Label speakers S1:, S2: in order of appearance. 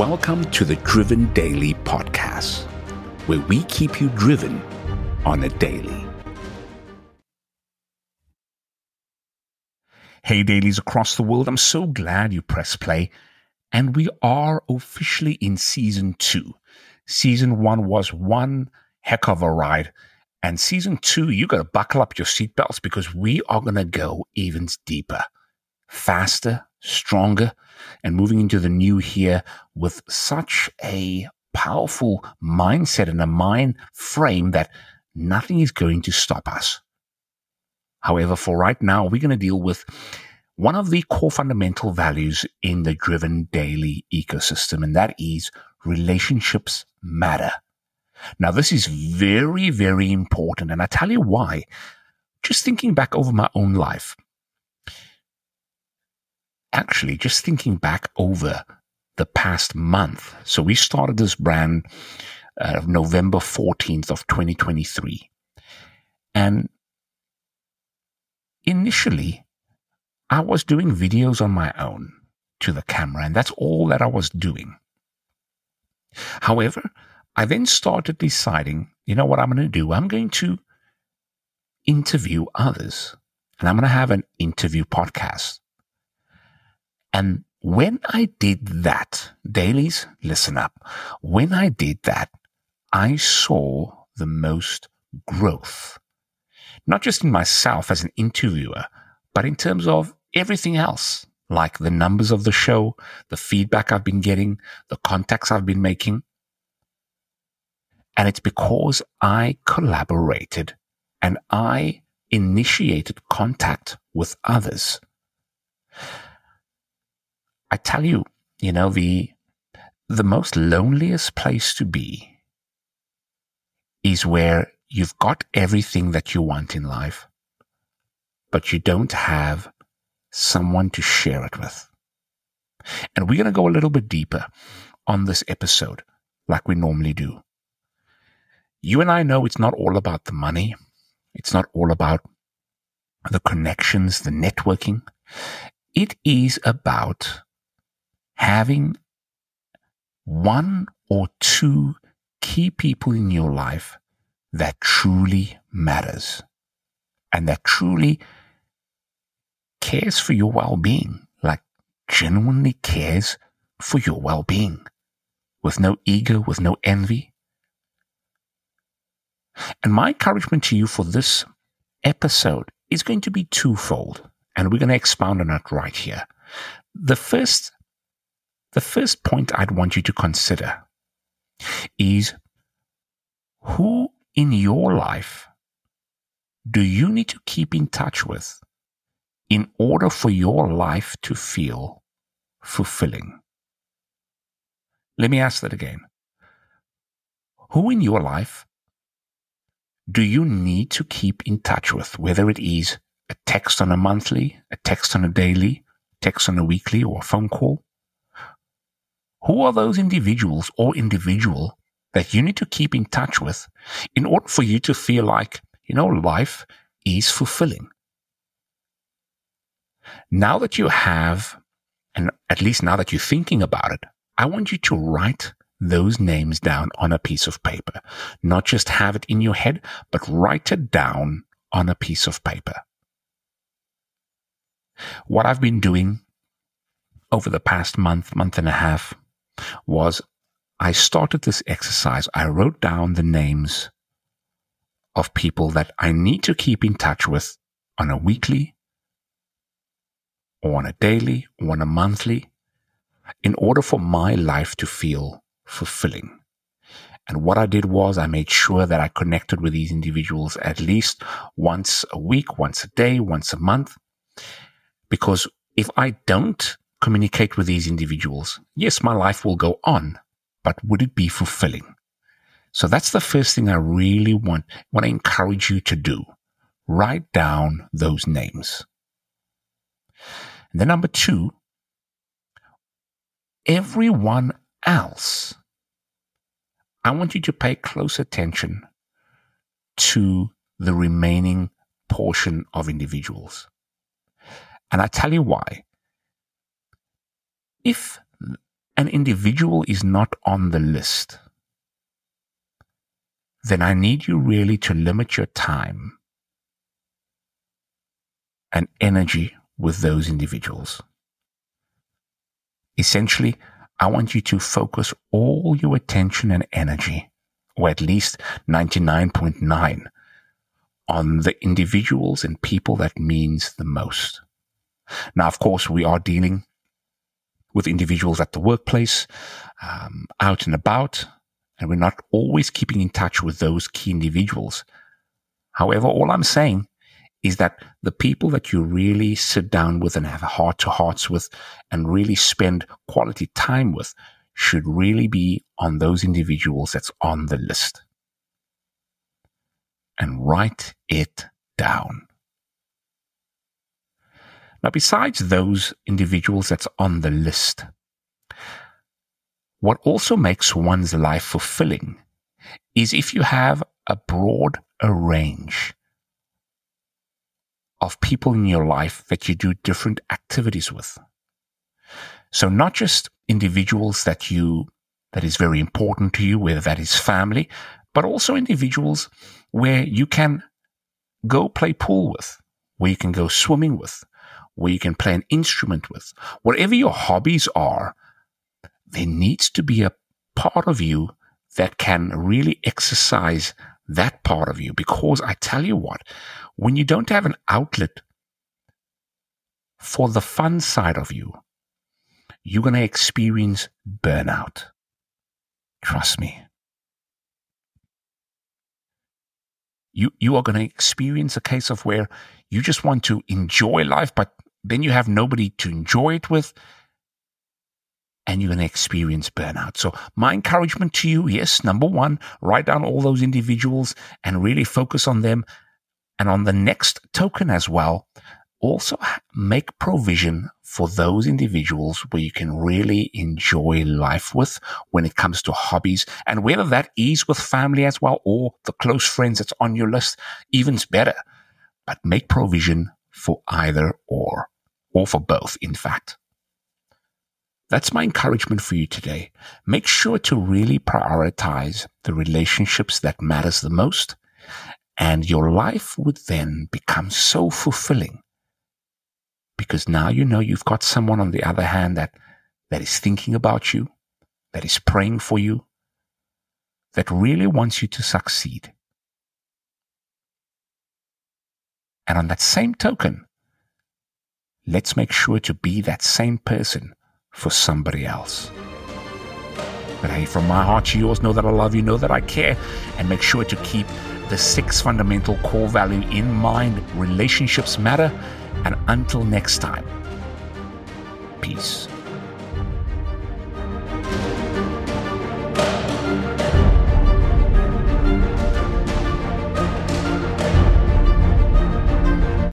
S1: Welcome to the Driven Daily Podcast, where we keep you driven on a daily. Hey, dailies across the world, I'm so glad you press play. And we are officially in season two. Season one was one heck of a ride. And season two, you got to buckle up your seatbelts because we are going to go even deeper, faster, stronger, and moving into the new here with such a powerful mindset and a mind frame that nothing is going to stop us. However, for right now, we're going to deal with one of the core fundamental values in the driven daily ecosystem, and that is relationships matter. Now, this is very, very important, and I tell you why. Just thinking back over my own life, actually, just thinking back over the past month. So we started this brand uh, November 14th of 2023. And initially, I was doing videos on my own to the camera, and that's all that I was doing. However, I then started deciding, you know what I'm going to do? I'm going to interview others, and I'm going to have an interview podcast. And when I did that, dailies, listen up. When I did that, I saw the most growth, not just in myself as an interviewer, but in terms of everything else, like the numbers of the show, the feedback I've been getting, the contacts I've been making. And it's because I collaborated and I initiated contact with others. I tell you, you know, the, the most loneliest place to be is where you've got everything that you want in life, but you don't have someone to share it with. And we're going to go a little bit deeper on this episode, like we normally do. You and I know it's not all about the money. It's not all about the connections, the networking. It is about having one or two key people in your life that truly matters and that truly cares for your well-being, like genuinely cares for your well-being with no ego, with no envy. And my encouragement to you for this episode is going to be twofold, and we're going to expound on it right here. The first the first point I'd want you to consider is who in your life do you need to keep in touch with in order for your life to feel fulfilling? Let me ask that again. Who in your life do you need to keep in touch with, whether it is a text on a monthly, a text on a daily, text on a weekly, or a phone call? Who are those individuals or individual that you need to keep in touch with in order for you to feel like, you know, life is fulfilling? Now that you have, and at least now that you're thinking about it, I want you to write those names down on a piece of paper. Not just have it in your head, but write it down on a piece of paper. What I've been doing over the past month, month and a half, was I started this exercise. I wrote down the names of people that I need to keep in touch with on a weekly or on a daily or on a monthly in order for my life to feel fulfilling. And what I did was I made sure that I connected with these individuals at least once a week, once a day, once a month. Because if I don't communicate with these individuals, yes, my life will go on, but would it be fulfilling? So that's the first thing I really want, want to encourage you to do. Write down those names. And then number two, everyone else. I want you to pay close attention to the remaining portion of individuals. And I tell you why if an individual is not on the list, then I need you really to limit your time and energy with those individuals. Essentially, I want you to focus all your attention and energy, or at least 99.9, on the individuals and people that means the most. Now, of course, we are dealing with individuals at the workplace, um, out and about, and we're not always keeping in touch with those key individuals. However, all I'm saying is that the people that you really sit down with and have heart to hearts with and really spend quality time with should really be on those individuals that's on the list. And write it down. Now, besides those individuals that's on the list, what also makes one's life fulfilling is if you have a broad range of people in your life that you do different activities with. So not just individuals that you, that is very important to you, whether that is family, but also individuals where you can go play pool with, where you can go swimming with, where you can play an instrument with. Whatever your hobbies are, there needs to be a part of you that can really exercise that part of you. Because I tell you what, when you don't have an outlet for the fun side of you, you're going to experience burnout. Trust me. You, you are going to experience a case of where you just want to enjoy life, but then you have nobody to enjoy it with and you're going to experience burnout. So my encouragement to you, yes, number one, write down all those individuals and really focus on them. And on the next token as well, also make provision for those individuals where you can really enjoy life with when it comes to hobbies and whether that is with family as well or the close friends that's on your list, even's better. But make provision for either or, or for both, in fact. That's my encouragement for you today. Make sure to really prioritize the relationships that matters the most and your life would then become so fulfilling because now you know you've got someone on the other hand that, that is thinking about you, that is praying for you, that really wants you to succeed. And on that same token, let's make sure to be that same person for somebody else. But hey, from my heart to yours, know that I love you, know that I care, and make sure to keep the six fundamental core value in mind. Relationships matter. And until next time, peace.